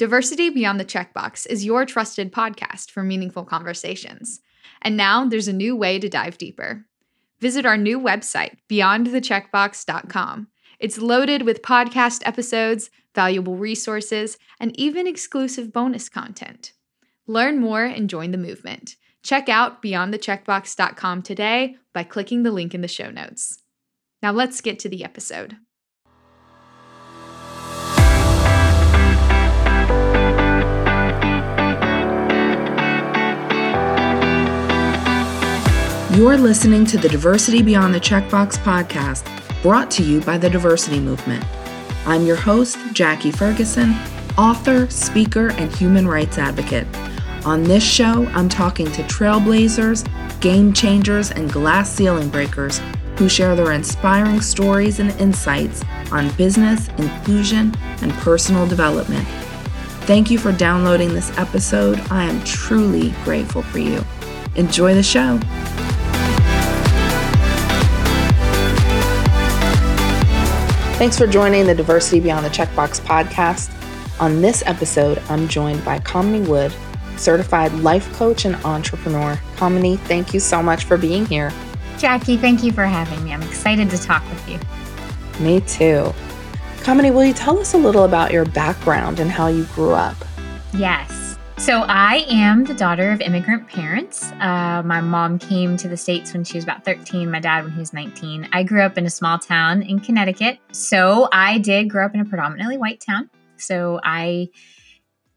Diversity Beyond the Checkbox is your trusted podcast for meaningful conversations. And now there's a new way to dive deeper. Visit our new website, beyondthecheckbox.com. It's loaded with podcast episodes, valuable resources, and even exclusive bonus content. Learn more and join the movement. Check out beyondthecheckbox.com today by clicking the link in the show notes. Now let's get to the episode. You're listening to the Diversity Beyond the Checkbox podcast, brought to you by the Diversity Movement. I'm your host, Jackie Ferguson, author, speaker, and human rights advocate. On this show, I'm talking to trailblazers, game changers, and glass ceiling breakers who share their inspiring stories and insights on business, inclusion, and personal development. Thank you for downloading this episode. I am truly grateful for you. Enjoy the show. Thanks for joining the Diversity Beyond the Checkbox podcast. On this episode, I'm joined by Kamini Wood, certified life coach and entrepreneur. Kamini, thank you so much for being here. Jackie, thank you for having me. I'm excited to talk with you. Me too. Kamini, will you tell us a little about your background and how you grew up? Yes. So, I am the daughter of immigrant parents. Uh, my mom came to the States when she was about 13, my dad when he was 19. I grew up in a small town in Connecticut. So, I did grow up in a predominantly white town. So, I.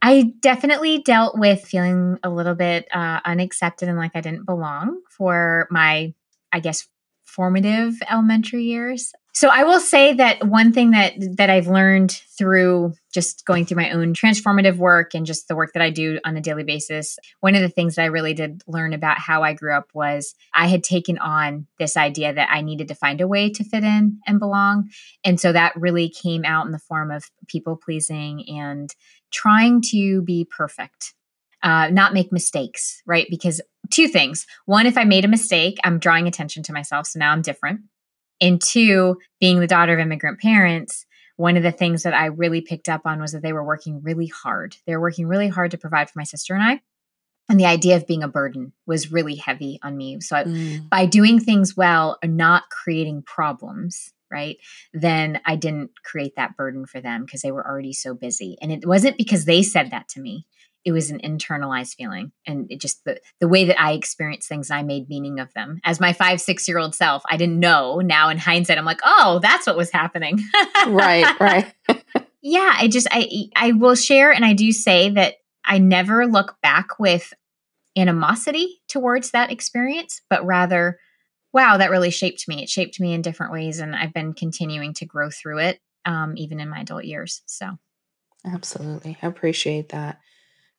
I definitely dealt with feeling a little bit uh, unaccepted and like I didn't belong for my, I guess, formative elementary years. So I will say that one thing that that I've learned through just going through my own transformative work and just the work that I do on a daily basis, one of the things that I really did learn about how I grew up was I had taken on this idea that I needed to find a way to fit in and belong. And so that really came out in the form of people pleasing and trying to be perfect. Uh, not make mistakes, right? Because two things. One, if I made a mistake, I'm drawing attention to myself. So now I'm different. And two, being the daughter of immigrant parents, one of the things that I really picked up on was that they were working really hard. They were working really hard to provide for my sister and I. And the idea of being a burden was really heavy on me. So, I, mm. by doing things well and not creating problems, right, then I didn't create that burden for them because they were already so busy. And it wasn't because they said that to me, it was an internalized feeling and it just the, the way that i experienced things i made meaning of them. As my five six year old self i didn't know. Now in hindsight i'm like oh that's what was happening. Right right. Yeah i just i i will share and i do say that i never look back with animosity towards that experience but rather wow that really shaped me. It shaped me in different ways and i've been continuing to grow through it um, even in my adult years so. Absolutely. I appreciate that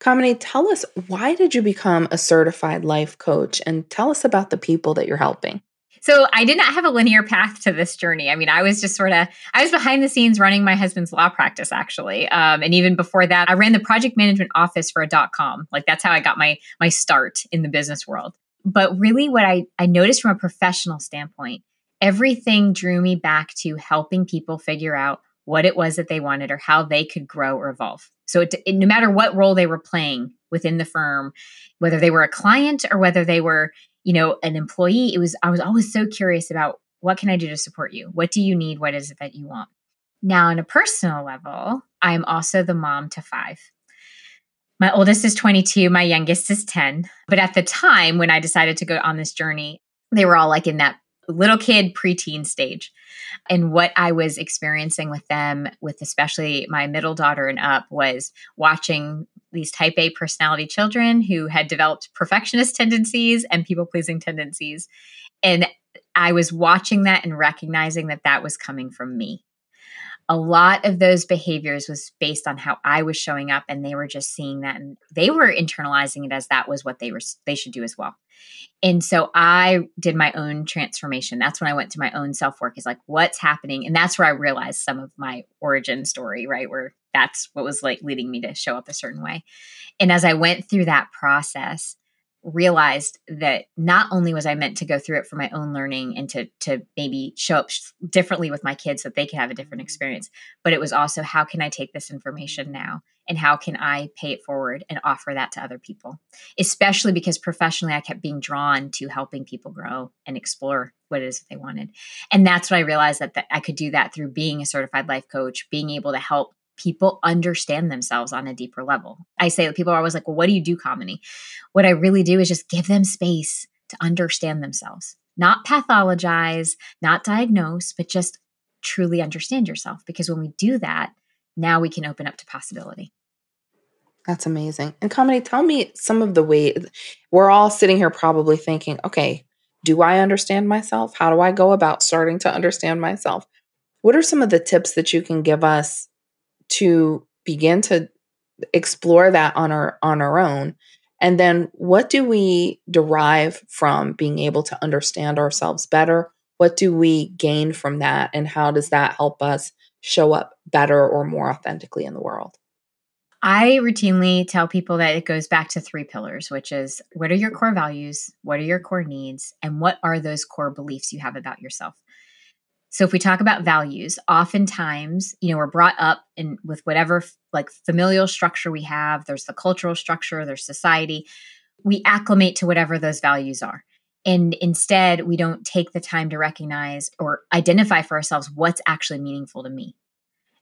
Kamini, tell us why did you become a certified life coach and tell us about the people that you're helping. So I did not have a linear path to this journey. I mean, I was just sort of I was behind the scenes running my husband's law practice actually, um, and even before that, I ran the project management office for a dot com. Like that's how I got my my start in the business world. But really, what I I noticed from a professional standpoint, everything drew me back to helping people figure out what it was that they wanted or how they could grow or evolve. So it, it, no matter what role they were playing within the firm, whether they were a client or whether they were, you know, an employee, it was I was always so curious about what can I do to support you? What do you need? What is it that you want? Now, on a personal level, I'm also the mom to 5. My oldest is 22, my youngest is 10. But at the time when I decided to go on this journey, they were all like in that little kid preteen stage. And what i was experiencing with them with especially my middle daughter and up was watching these type a personality children who had developed perfectionist tendencies and people pleasing tendencies. And i was watching that and recognizing that that was coming from me a lot of those behaviors was based on how I was showing up and they were just seeing that and they were internalizing it as that was what they were they should do as well. And so I did my own transformation. That's when I went to my own self-work is like what's happening and that's where I realized some of my origin story, right? Where that's what was like leading me to show up a certain way. And as I went through that process, realized that not only was I meant to go through it for my own learning and to to maybe show up differently with my kids so that they can have a different experience, but it was also how can I take this information now and how can I pay it forward and offer that to other people? Especially because professionally I kept being drawn to helping people grow and explore what it is that they wanted. And that's when I realized that, that I could do that through being a certified life coach, being able to help people understand themselves on a deeper level. I say that people are always like, well, what do you do, Kamini? What I really do is just give them space to understand themselves, not pathologize, not diagnose, but just truly understand yourself. Because when we do that, now we can open up to possibility. That's amazing. And Kamini, tell me some of the ways we're all sitting here probably thinking, okay, do I understand myself? How do I go about starting to understand myself? What are some of the tips that you can give us to begin to explore that on our on our own. And then what do we derive from being able to understand ourselves better? What do we gain from that and how does that help us show up better or more authentically in the world? I routinely tell people that it goes back to three pillars, which is what are your core values, what are your core needs, and what are those core beliefs you have about yourself. So if we talk about values, oftentimes, you know, we're brought up in with whatever like familial structure we have, there's the cultural structure, there's society. We acclimate to whatever those values are. And instead, we don't take the time to recognize or identify for ourselves what's actually meaningful to me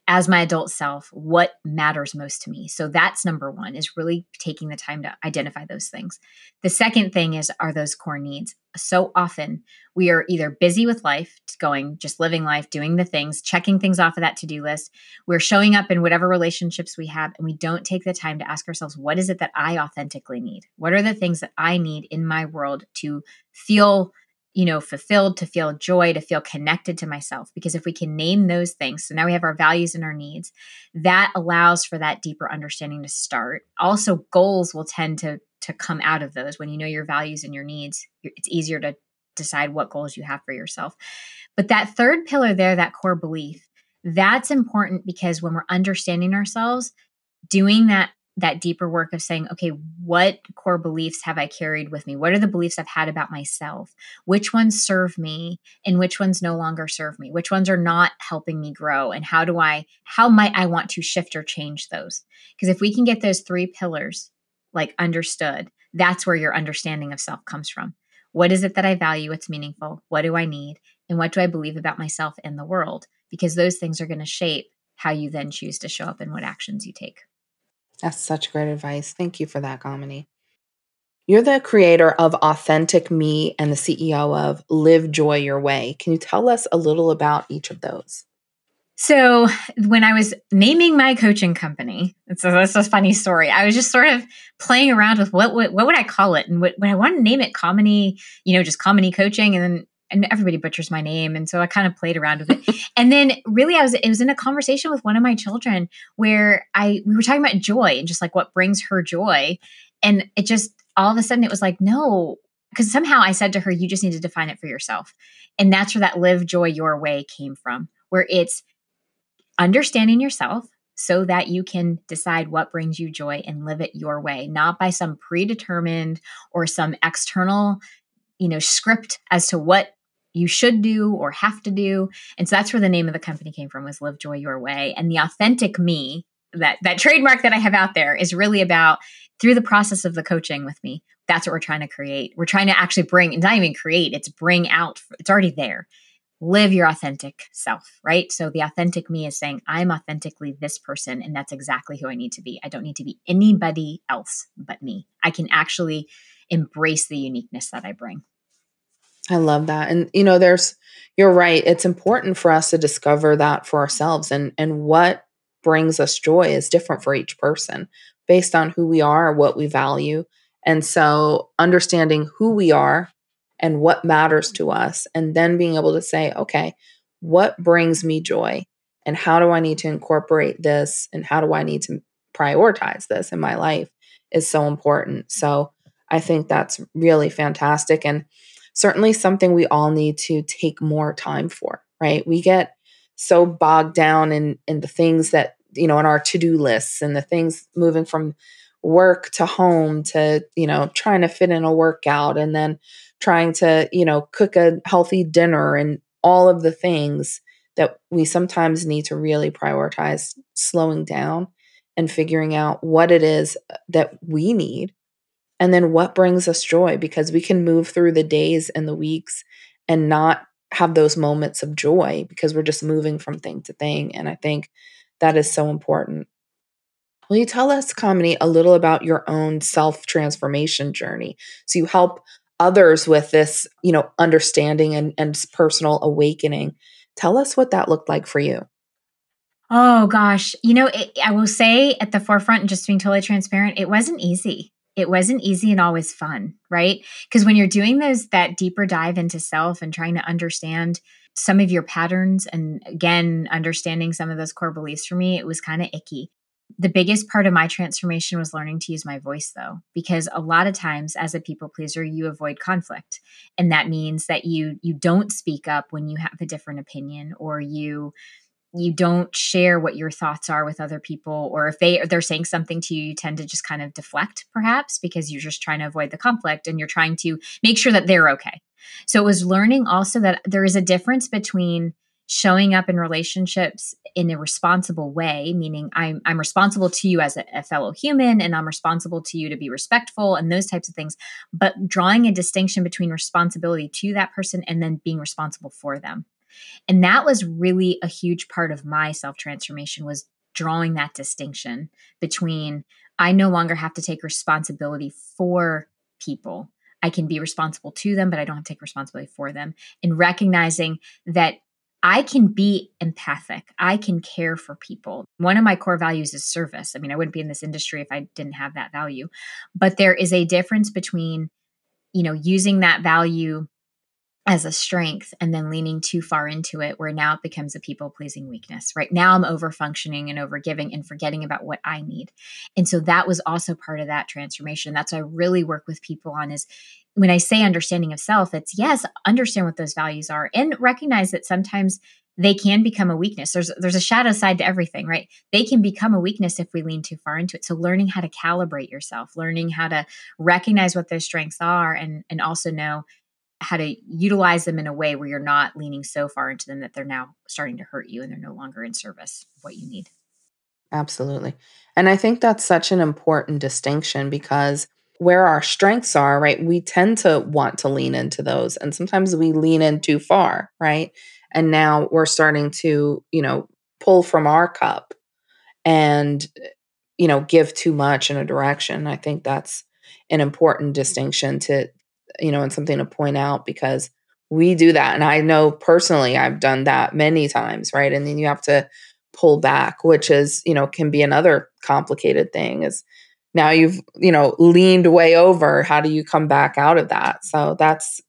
as my adult self what matters most to me. So that's number one is really taking the time to identify those things. The second thing is are those core needs. So often we are either busy with life going just living life doing the things checking things off of that to-do list. We're showing up in whatever relationships we have and we don't take the time to ask ourselves what is it that i authentically need? What are the things that i need in my world to feel you know, fulfilled, to feel joy, to feel connected to myself. Because if we can name those things, so now we have our values and our needs, that allows for that deeper understanding to start. Also, goals will tend to to come out of those when you know your values and your needs. It's easier to decide what goals you have for yourself. But that third pillar there, that core belief, that's important because when we're understanding ourselves, doing that that deeper work of saying, okay, what core beliefs have I carried with me? What are the beliefs I've had about myself? Which ones serve me and which ones no longer serve me? Which ones are not helping me grow? And how do I, how might I want to shift or change those? Because if we can get those three pillars like understood, that's where your understanding of self comes from. What is it that I value? What's meaningful? What do I need? And what do I believe about myself and the world? Because those things are going to shape how you then choose to show up and what actions you take. That's such great advice. Thank you for that, Kamini. You're the creator of Authentic Me and the CEO of Live Joy Your Way. Can you tell us a little about each of those? So, when I was naming my coaching company, it's a, a funny story. I was just sort of playing around with what what, what would I call it, and what, I wanted to name it, Kamini, you know, just Kamini Coaching, and then and everybody butchers my name and so i kind of played around with it. And then really i was it was in a conversation with one of my children where i we were talking about joy and just like what brings her joy. And it just all of a sudden it was like no because somehow i said to her you just need to define it for yourself. And that's where that live joy your way came from where it's understanding yourself so that you can decide what brings you joy and live it your way not by some predetermined or some external you know script as to what you should do or have to do. And so that's where the name of the company came from was Live Joy Your Way. And the authentic me, that that trademark that I have out there is really about through the process of the coaching with me. That's what we're trying to create. We're trying to actually bring, and not even create, it's bring out, it's already there. Live your authentic self, right? So the authentic me is saying, I'm authentically this person, and that's exactly who I need to be. I don't need to be anybody else but me. I can actually embrace the uniqueness that I bring. I love that. And you know, there's you're right. It's important for us to discover that for ourselves and and what brings us joy is different for each person based on who we are, what we value. And so understanding who we are and what matters to us and then being able to say, okay, what brings me joy and how do I need to incorporate this and how do I need to prioritize this in my life is so important. So I think that's really fantastic and certainly something we all need to take more time for, right? We get so bogged down in in the things that, you know, in our to-do lists and the things moving from work to home to, you know, trying to fit in a workout and then trying to, you know, cook a healthy dinner and all of the things that we sometimes need to really prioritize slowing down and figuring out what it is that we need and then what brings us joy? Because we can move through the days and the weeks and not have those moments of joy because we're just moving from thing to thing and i think that is so important. Will you tell us Kamini a little about your own self transformation journey? So you help others with this you know understanding and, and personal awakening. Tell us what that looked like for you. Oh gosh, you know, it, I will say at the forefront, and just being totally transparent, it wasn't easy. It wasn't easy and always fun, right? Because when you're doing those that deeper dive into self and trying to understand some of your patterns and again understanding some of those core beliefs for me, it was kind of icky. The biggest part of my transformation was learning to use my voice though, because a lot of times as a people pleaser, you avoid conflict. And that means that you you don't speak up when you have a different opinion or you you don't share what your thoughts are with other people or if they they're saying something to you you tend to just kind of deflect perhaps because you're just trying to avoid the conflict and you're trying to make sure that they're okay. So it was learning also that there is a difference between showing up in relationships in a responsible way meaning i'm i'm responsible to you as a, a fellow human and i'm responsible to you to be respectful and those types of things but drawing a distinction between responsibility to that person and then being responsible for them and that was really a huge part of my self transformation was drawing that distinction between I no longer have to take responsibility for people. I can be responsible to them, but I don't have to take responsibility for them. And recognizing that I can be empathic. I can care for people. One of my core values is service. I mean, I wouldn't be in this industry if I didn't have that value. But there is a difference between, you know, using that value as a strength and then leaning too far into it where now it becomes a people pleasing weakness. Right now i'm over functioning and over giving and forgetting about what i need. And so that was also part of that transformation. That's what i really work with people on is when i say understanding of self it's yes understand what those values are and recognize that sometimes they can become a weakness. There's there's a shadow side to everything right? They can become a weakness if we lean too far into it. So learning how to calibrate yourself learning how to recognize what those strengths are and and also know how to utilize them in a way where you're not leaning so far into them that they're now starting to hurt you and they're no longer in service of what you need. Absolutely. And I think that's such an important distinction because where our strengths are, right, we tend to want to lean into those. And sometimes we lean in too far, right? And now we're starting to, you know, pull from our cup and, you know, give too much in a direction. I think that's an important mm-hmm. distinction to you know, and something to point out because we do that. And I know personally I've done that many times, right? And then you have to pull back, which is, you know, can be another complicated thing is now you've, you know, leaned way over. How do you come back out of that? So that's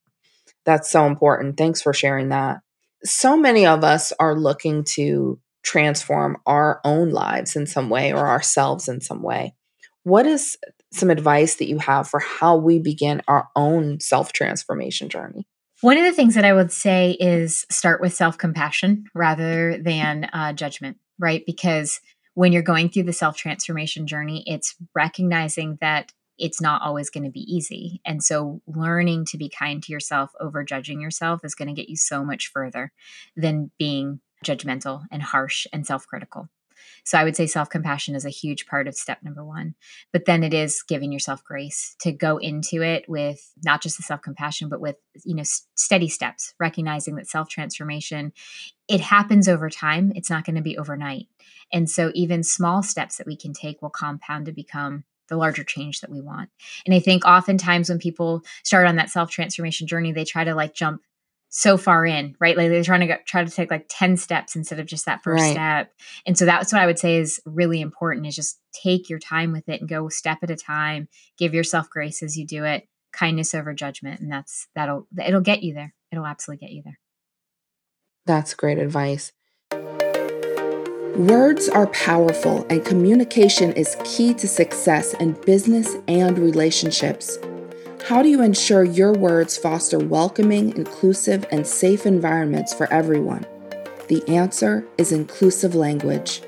that's so important. Thanks for sharing that. So many of us are looking to transform our own lives in some way or ourselves in some way. What is some advice that you have for how we begin our own self transformation journey? One of the things that I would say is start with self compassion rather than uh, judgment, right? Because when you're going through the self transformation journey, it's recognizing that it's not always going to be easy. And so learning to be kind to yourself over judging yourself is going to get you so much further than being judgmental and harsh and self critical. So I would say self compassion is a huge part of step number one. But then it is giving yourself grace to go into it with not just the self compassion, but with, you know, steady steps, recognizing that self transformation, it happens over time. It's not going to be overnight. And so even small steps that we can take will compound to become the larger change that we want. And I think oftentimes when people start on that self transformation journey, they try to like jump so far in, right? Like they're trying to try to take like 10 steps instead of just that first right. step. And so that's what I would say is really important is just take your time with it and go step at a time. Give yourself grace as you do it, kindness over judgment. And that's, that'll, it'll get you there. It'll absolutely get you there. That's great advice. Words are powerful, and communication is key to success in business and relationships. How do you ensure your words foster welcoming, inclusive, and safe environments for everyone? The answer is inclusive language.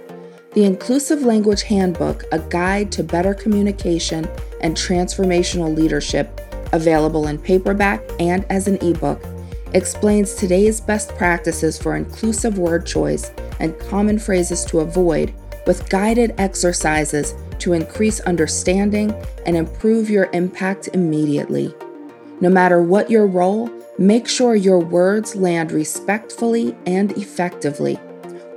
The Inclusive Language Handbook, a guide to better communication and transformational leadership, available in paperback and as an ebook, explains today's best practices for inclusive word choice and common phrases to avoid with guided exercises to increase understanding and improve your impact immediately. No matter what your role, make sure your words land respectfully and effectively.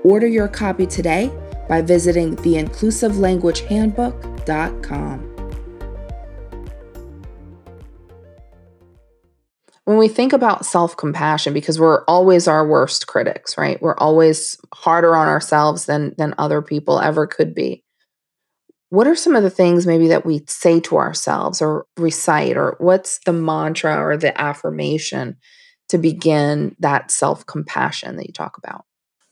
Order your copy today by visiting theinclusivelanguagehandbook.com. When we think about self compassion, because we're always our worst critics, right? We're always harder on ourselves than, than other people ever could be. What are some of the things maybe that we say to ourselves or recite or what's the mantra or the affirmation to begin that self-compassion that you talk about?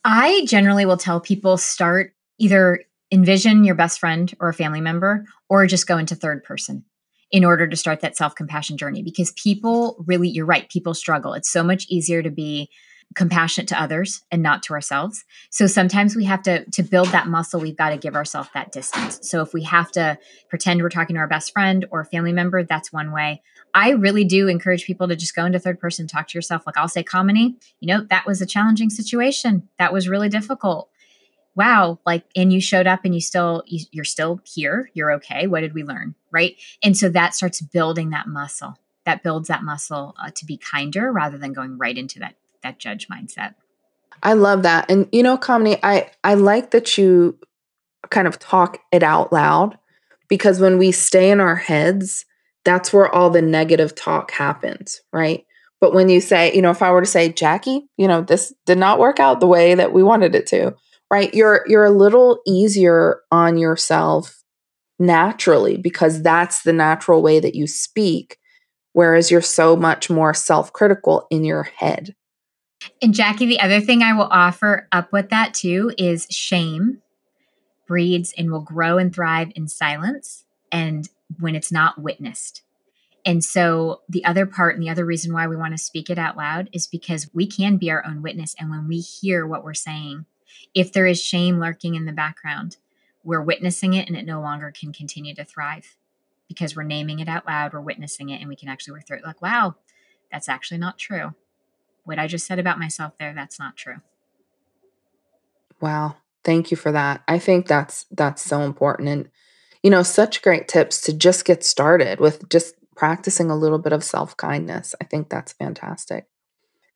I generally will tell people start either envision your best friend or a family member or just go into third person in order to start that self-compassion journey because people really you're right people struggle it's so much easier to be compassionate to others and not to ourselves. So sometimes we have to to build that muscle, we've got to give ourselves that distance. So if we have to pretend we're talking to our best friend or family member, that's one way. I really do encourage people to just go into third person, talk to yourself. Like I'll say, Kamini, you know, that was a challenging situation. That was really difficult. Wow, like, and you showed up and you still, you, you're still here. You're okay. What did we learn? Right. And so that starts building that muscle. That builds that muscle uh, to be kinder rather than going right into that that judge mindset. I love that. And you know, Kamini I I like that you kind of talk it out loud because when we stay in our heads, that's where all the negative talk happens, right? But when you say, you know, if I were to say, Jackie, you know, this did not work out the way that we wanted it to, right? You're you're a little easier on yourself naturally because that's the natural way that you speak whereas you're so much more self-critical in your head. And Jackie, the other thing I will offer up with that too is shame breeds and will grow and thrive in silence and when it's not witnessed. And so, the other part and the other reason why we want to speak it out loud is because we can be our own witness. And when we hear what we're saying, if there is shame lurking in the background, we're witnessing it and it no longer can continue to thrive because we're naming it out loud, we're witnessing it, and we can actually work through it like, wow, that's actually not true what I just said about myself there, that's not true. Wow. Thank you for that. I think that's that's so important and you know, such great tips to just get started with just practicing a little bit of self-kindness. I think that's fantastic.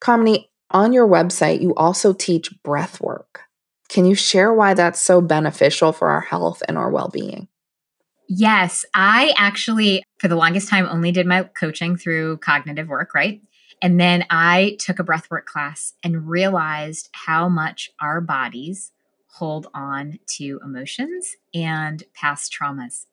Kamini, on your website, you also teach breath work. Can you share why that's so beneficial for our health and our well-being? Yes, I actually, for the longest time, only did my coaching through cognitive work, right? And then I took a breathwork class and realized how much our bodies hold on to emotions and past traumas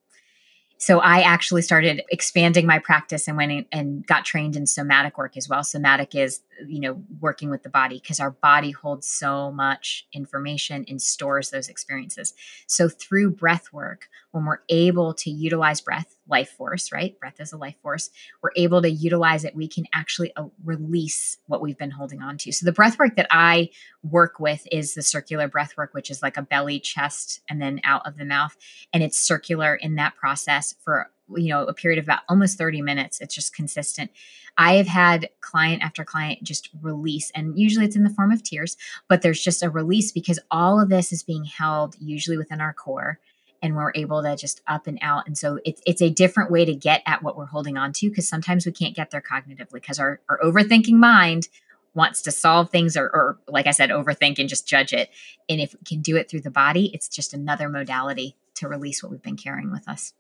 so I actually started expanding my practice and went and got trained in somatic work as well. Somatic is, you know, working with the body because our body holds so much information and stores those experiences. So through breath work, when we're able to utilize breath, life force, right? Breath is a life force. We're able to utilize it. We can actually uh, release what we've been holding on to. So the breath work that I work with is the circular breath work, which is like a belly, chest, and then out of the mouth, and it's circular in that process for you know a period of about almost 30 minutes it's just consistent. I have had client after client just release and usually it's in the form of tears but there's just a release because all of this is being held usually within our core and we're able to just up and out and so it's it's a different way to get at what we're holding on to because sometimes we can't get there cognitively because our, our overthinking mind wants to solve things or, or like i said overthink and just judge it and if we can do it through the body it's just another modality to release what we've been carrying with us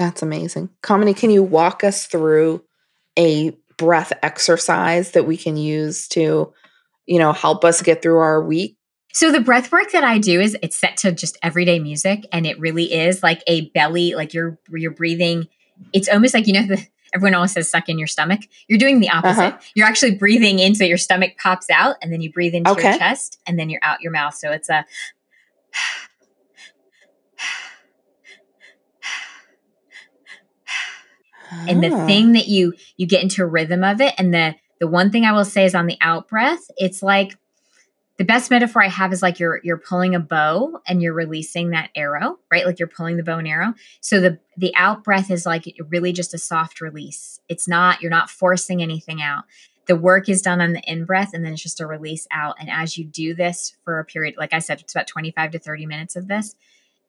that's amazing. Kamini, can you walk us through a breath exercise that we can use to, you know, help us get through our week? So the breath work that I do is it's set to just everyday music and it really is like a belly like you're you're breathing it's almost like you know the everyone always says suck in your stomach. You're doing the opposite. Uh-huh. You're actually breathing in so your stomach pops out and then you breathe into okay. your chest and then you're out your mouth. So it's a and the ah. thing that you you get into a rhythm of it and the the one thing i will say is on the out breath it's like the best metaphor I have is like you're you're pulling a bow and you're releasing that arrow, right? Like you're pulling the bow and arrow. So the the out breath is like really just a soft release. It's not you're not forcing anything out. The work is done on the in breath and then it's just a release out. And as you do this for a period, like I said, it's about 25 to 30 minutes of this,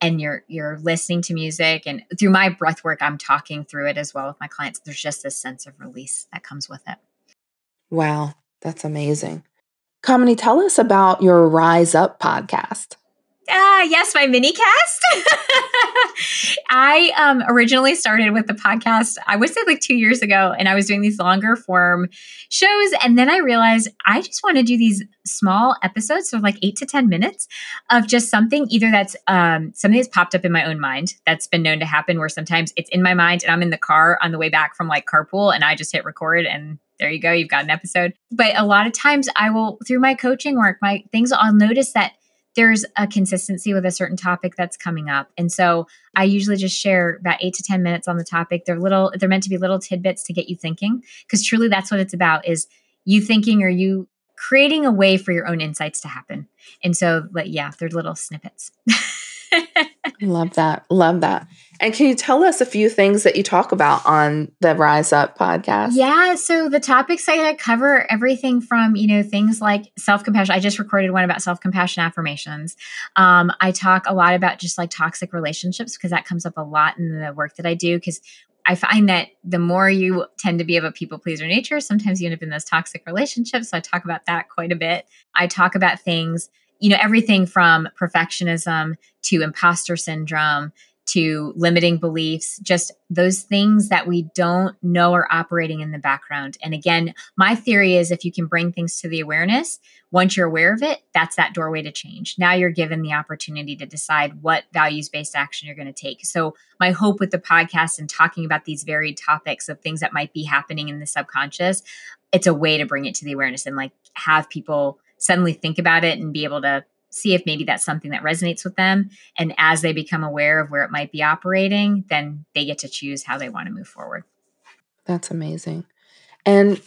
and you're you're listening to music and through my breath work, I'm talking through it as well with my clients. There's just this sense of release that comes with it. Wow, that's amazing. Kamini, tell us about your Rise Up podcast. Ah, yes, my mini cast. I um, originally started with the podcast, I would say like two years ago, and I was doing these longer form shows. And then I realized I just want to do these small episodes, so like eight to 10 minutes of just something either that's um, something that's popped up in my own mind that's been known to happen, where sometimes it's in my mind and I'm in the car on the way back from like carpool and I just hit record and there you go you've got an episode but a lot of times i will through my coaching work my things i'll notice that there's a consistency with a certain topic that's coming up and so i usually just share about eight to ten minutes on the topic they're little they're meant to be little tidbits to get you thinking because truly that's what it's about is you thinking or you creating a way for your own insights to happen and so like yeah they're little snippets Love that. Love that. And can you tell us a few things that you talk about on the Rise Up podcast? Yeah. So the topics I cover everything from, you know, things like self compassion. I just recorded one about self compassion affirmations. Um, I talk a lot about just like toxic relationships because that comes up a lot in the work that I do. Because I find that the more you tend to be of a people pleaser nature, sometimes you end up in those toxic relationships. So I talk about that quite a bit. I talk about things you know, everything from perfectionism to imposter syndrome to limiting beliefs, just those things that we don't know are operating in the background. And again, my theory is if you can bring things to the awareness, once you're aware of it, that's that doorway to change. Now you're given the opportunity to decide what values based action you're going to take. So, my hope with the podcast and talking about these varied topics of things that might be happening in the subconscious, it's a way to bring it to the awareness and like have people suddenly think about it and be able to see if maybe that's something that resonates with them. And as they become aware of where it might be operating, then they get to choose how they want to move forward. That's amazing. And,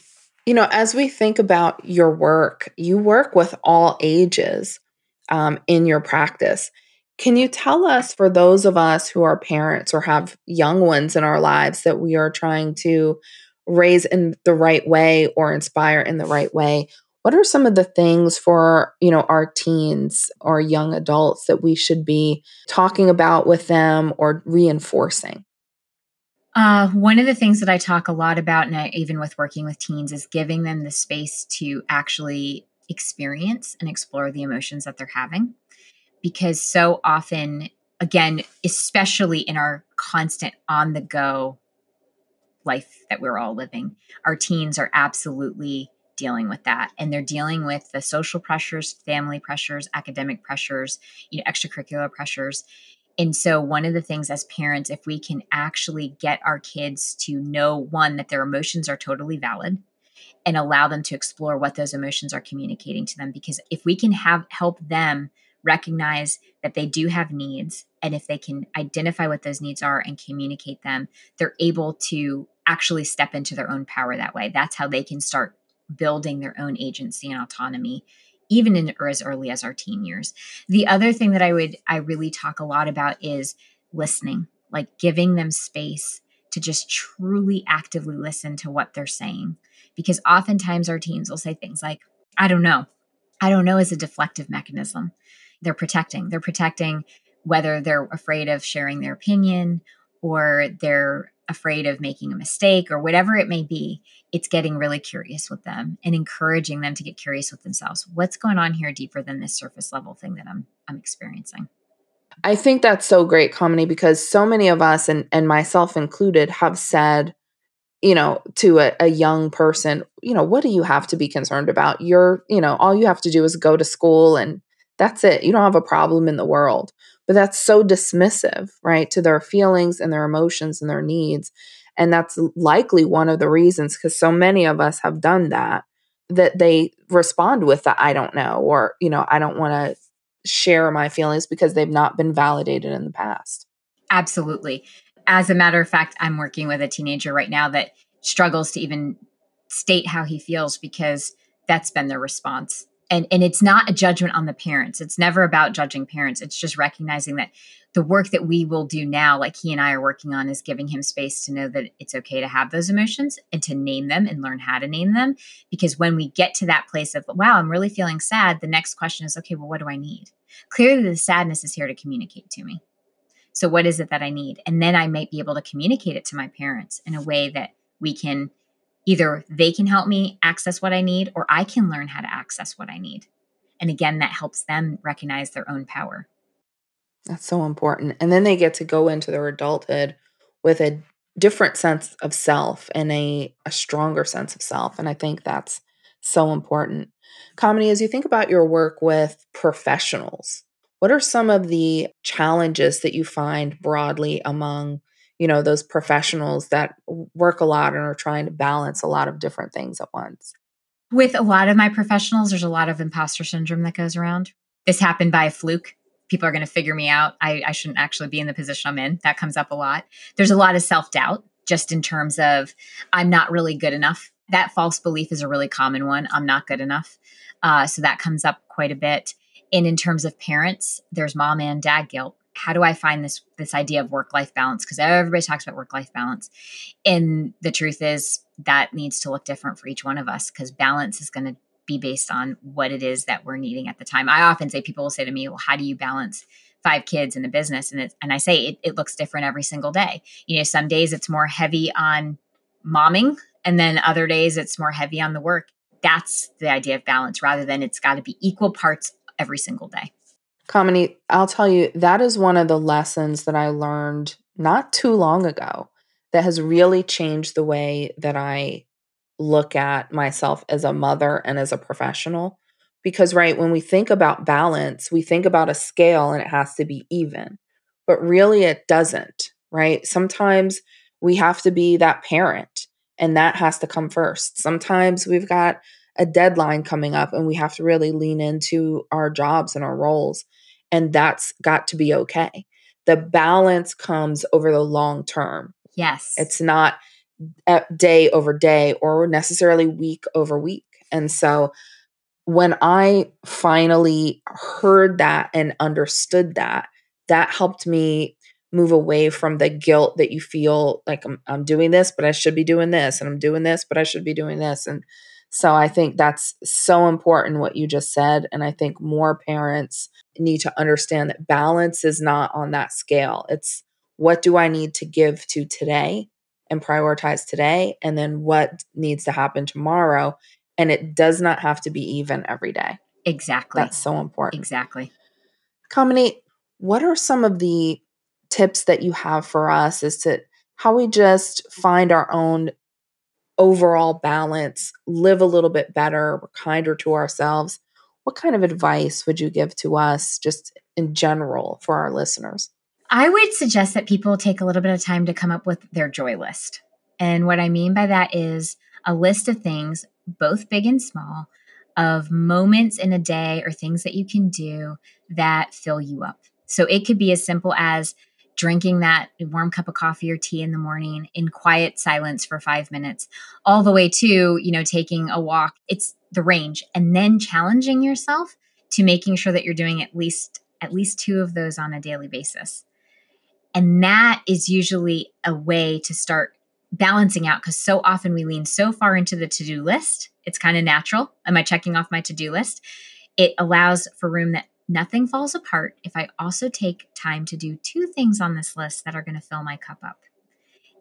you know, as we think about your work, you work with all ages um, in your practice. Can you tell us, for those of us who are parents or have young ones in our lives that we are trying to raise in the right way or inspire in the right way, what are some of the things for you know our teens or young adults that we should be talking about with them or reinforcing uh, one of the things that I talk a lot about, and I, even with working with teens, is giving them the space to actually experience and explore the emotions that they're having. Because so often, again, especially in our constant on the go life that we're all living, our teens are absolutely dealing with that. And they're dealing with the social pressures family pressures academic pressures you know extracurricular pressures. And so one of the things as parents if we can actually get our kids to know one that their emotions are totally valid and allow them to explore what those emotions are communicating to them. Because if we can have help them recognize that they do have needs and if they can identify what those needs are and communicate them they're able to actually step into their own power that way. That's how they can start building their own agency and autonomy even in or as early as our teen years. The other thing that I would I really talk a lot about is listening, like giving them space to just truly actively listen to what they're saying because oftentimes our teens will say things like I don't know. I don't know is a deflective mechanism. They're protecting. They're protecting whether they're afraid of sharing their opinion or they're afraid of making a mistake or whatever it may be, it's getting really curious with them and encouraging them to get curious with themselves. What's going on here deeper than this surface level thing that I'm I'm experiencing? I think that's so great, Kamini, because so many of us and, and myself included have said, you know, to a, a young person, you know, what do you have to be concerned about? You're, you know, all you have to do is go to school and that's it. You don't have a problem in the world. But that's so dismissive, right, to their feelings and their emotions and their needs. And that's likely one of the reasons, because so many of us have done that, that they respond with the I don't know, or, you know, I don't want to share my feelings because they've not been validated in the past. Absolutely. As a matter of fact, I'm working with a teenager right now that struggles to even state how he feels because that's been their response and and it's not a judgment on the parents. It's never about judging parents. It's just recognizing that the work that we will do now like he and i are working on is giving him space to know that it's okay to have those emotions and to name them and learn how to name them. Because when we get to that place of wow i'm really feeling sad the next question is okay well what do i need? Clearly the sadness is here to communicate to me. So what is it that i need? And then i might be able to communicate it to my parents in a way that we can either they can help me access what I need or I can learn how to access what I need. And again, that helps them recognize their own power. That's so important. And then they get to go into their adulthood with a different sense of self and a, a stronger sense of self. And I think that's so important. Kamini, as you think about your work with professionals, what are some of the challenges that you find broadly among you know those professionals that work a lot and are trying to balance a lot of different things at once. With a lot of my professionals there's a lot of imposter syndrome that goes around. This happened by a fluke. People are going to figure me out. I, I shouldn't actually be in the position i'm in. That comes up a lot. There's a lot of self-doubt just in terms of i'm not really good enough. That false belief is a really common one. I'm not good enough. Uh, so that comes up quite a bit. And in terms of parents there's mom and dad guilt how do I find this this idea of work life balance? Because everybody talks about work life balance, and the truth is that needs to look different for each one of us because balance is going to be based on what it is that we're needing at the time. I often say people will say to me, "Well, how do you balance?" five kids in a business and it, and I say it, it looks different every single day. You know, some days it's more heavy on momming and then other days it's more heavy on the work. That's the idea of balance rather than it's got to be equal parts every single day. Kamini, I'll tell you, that is one of the lessons that I learned not too long ago that has really changed the way that I look at myself as a mother and as a professional. Because, right, when we think about balance, we think about a scale and it has to be even, but really it doesn't, right? Sometimes we have to be that parent and that has to come first. Sometimes we've got a deadline coming up and we have to really lean into our jobs and our roles. And that's got to be okay. The balance comes over the long term. Yes. It's not uh, day over day or necessarily week over week. And so when I finally heard that and understood that, that helped me move away from the guilt that you feel like I'm, I'm doing this, but I should be doing this, and I'm doing this, but I should be doing this. And so I think that's so important what you just said. And I think more parents need to understand that balance is not on that scale. It's what do I need to give to today and prioritize today? And then what needs to happen tomorrow? And it does not have to be even every day. Exactly. That's so important. Exactly. Kamini, what are some of the tips that you have for us as to how we just find our own overall balance, live a little bit better, we're kinder to ourselves. What kind of advice would you give to us just in general for our listeners? I would suggest that people take a little bit of time to come up with their joy list. And what I mean by that is a list of things, both big and small, of moments in a day or things that you can do that fill you up. So it could be as simple as drinking that warm cup of coffee or tea in the morning in quiet silence for five minutes, all the way to, you know, taking a walk. It's the range. And then challenging yourself to making sure that you're doing at least at least two of those on a daily basis. And that is usually a way to start balancing out because so often we lean so far into the to do list. It's kind of natural. Am I checking off my to do list? It allows for room that Nothing falls apart if I also take time to do two things on this list that are going to fill my cup up.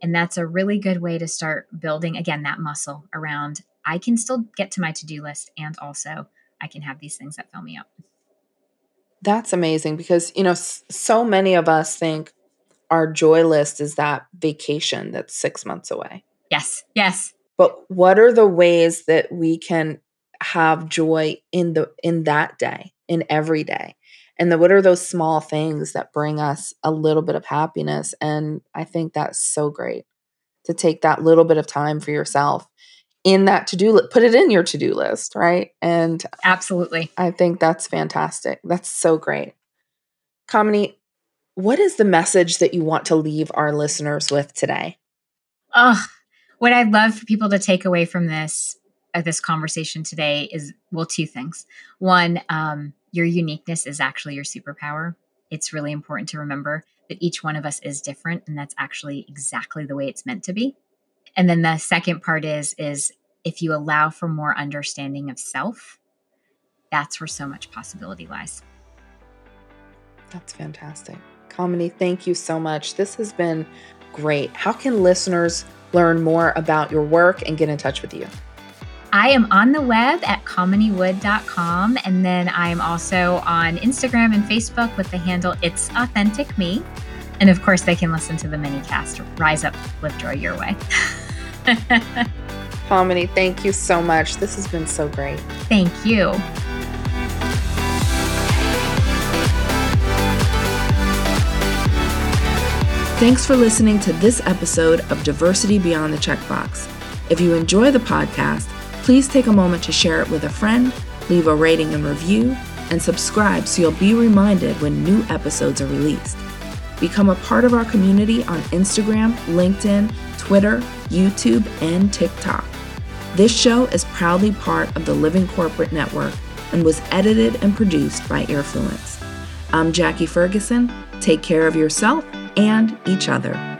And that's a really good way to start building, again, that muscle around I can still get to my to do list and also I can have these things that fill me up. That's amazing because, you know, so many of us think our joy list is that vacation that's six months away. Yes, yes. But what are the ways that we can have joy in the in that day? in every day. And the, what are those small things that bring us a little bit of happiness? And I think that's so great to take that little bit of time for yourself in that to do list, put it in your to do list, right? And absolutely. I think that's fantastic. That's so great. Kamini what is the message that you want to leave our listeners with today? Oh, what I'd love for people to take away from this of this conversation today is well, two things. One, um, your uniqueness is actually your superpower. It's really important to remember that each one of us is different, and that's actually exactly the way it's meant to be. And then the second part is is if you allow for more understanding of self, that's where so much possibility lies. That's fantastic. Kamini, thank you so much. This has been great. How can listeners learn more about your work and get in touch with you? I am on the web at kaminiwood.com. And then I am also on Instagram and Facebook with the handle It's Authentic Me. And of course, they can listen to the mini cast Rise Up, Live Joy Your Way. Kamini, thank you so much. This has been so great. Thank you. Thanks for listening to this episode of Diversity Beyond the Checkbox. If you enjoy the podcast, please take a moment to share it with a friend, leave a rating and review, and subscribe so you'll be reminded when new episodes are released. Become a part of our community on Instagram, LinkedIn, Twitter, YouTube, and TikTok. This show is proudly part of the Living Corporate Network and was edited and produced by Earfluence. I'm Jackie Ferguson. Take care of yourself and each other.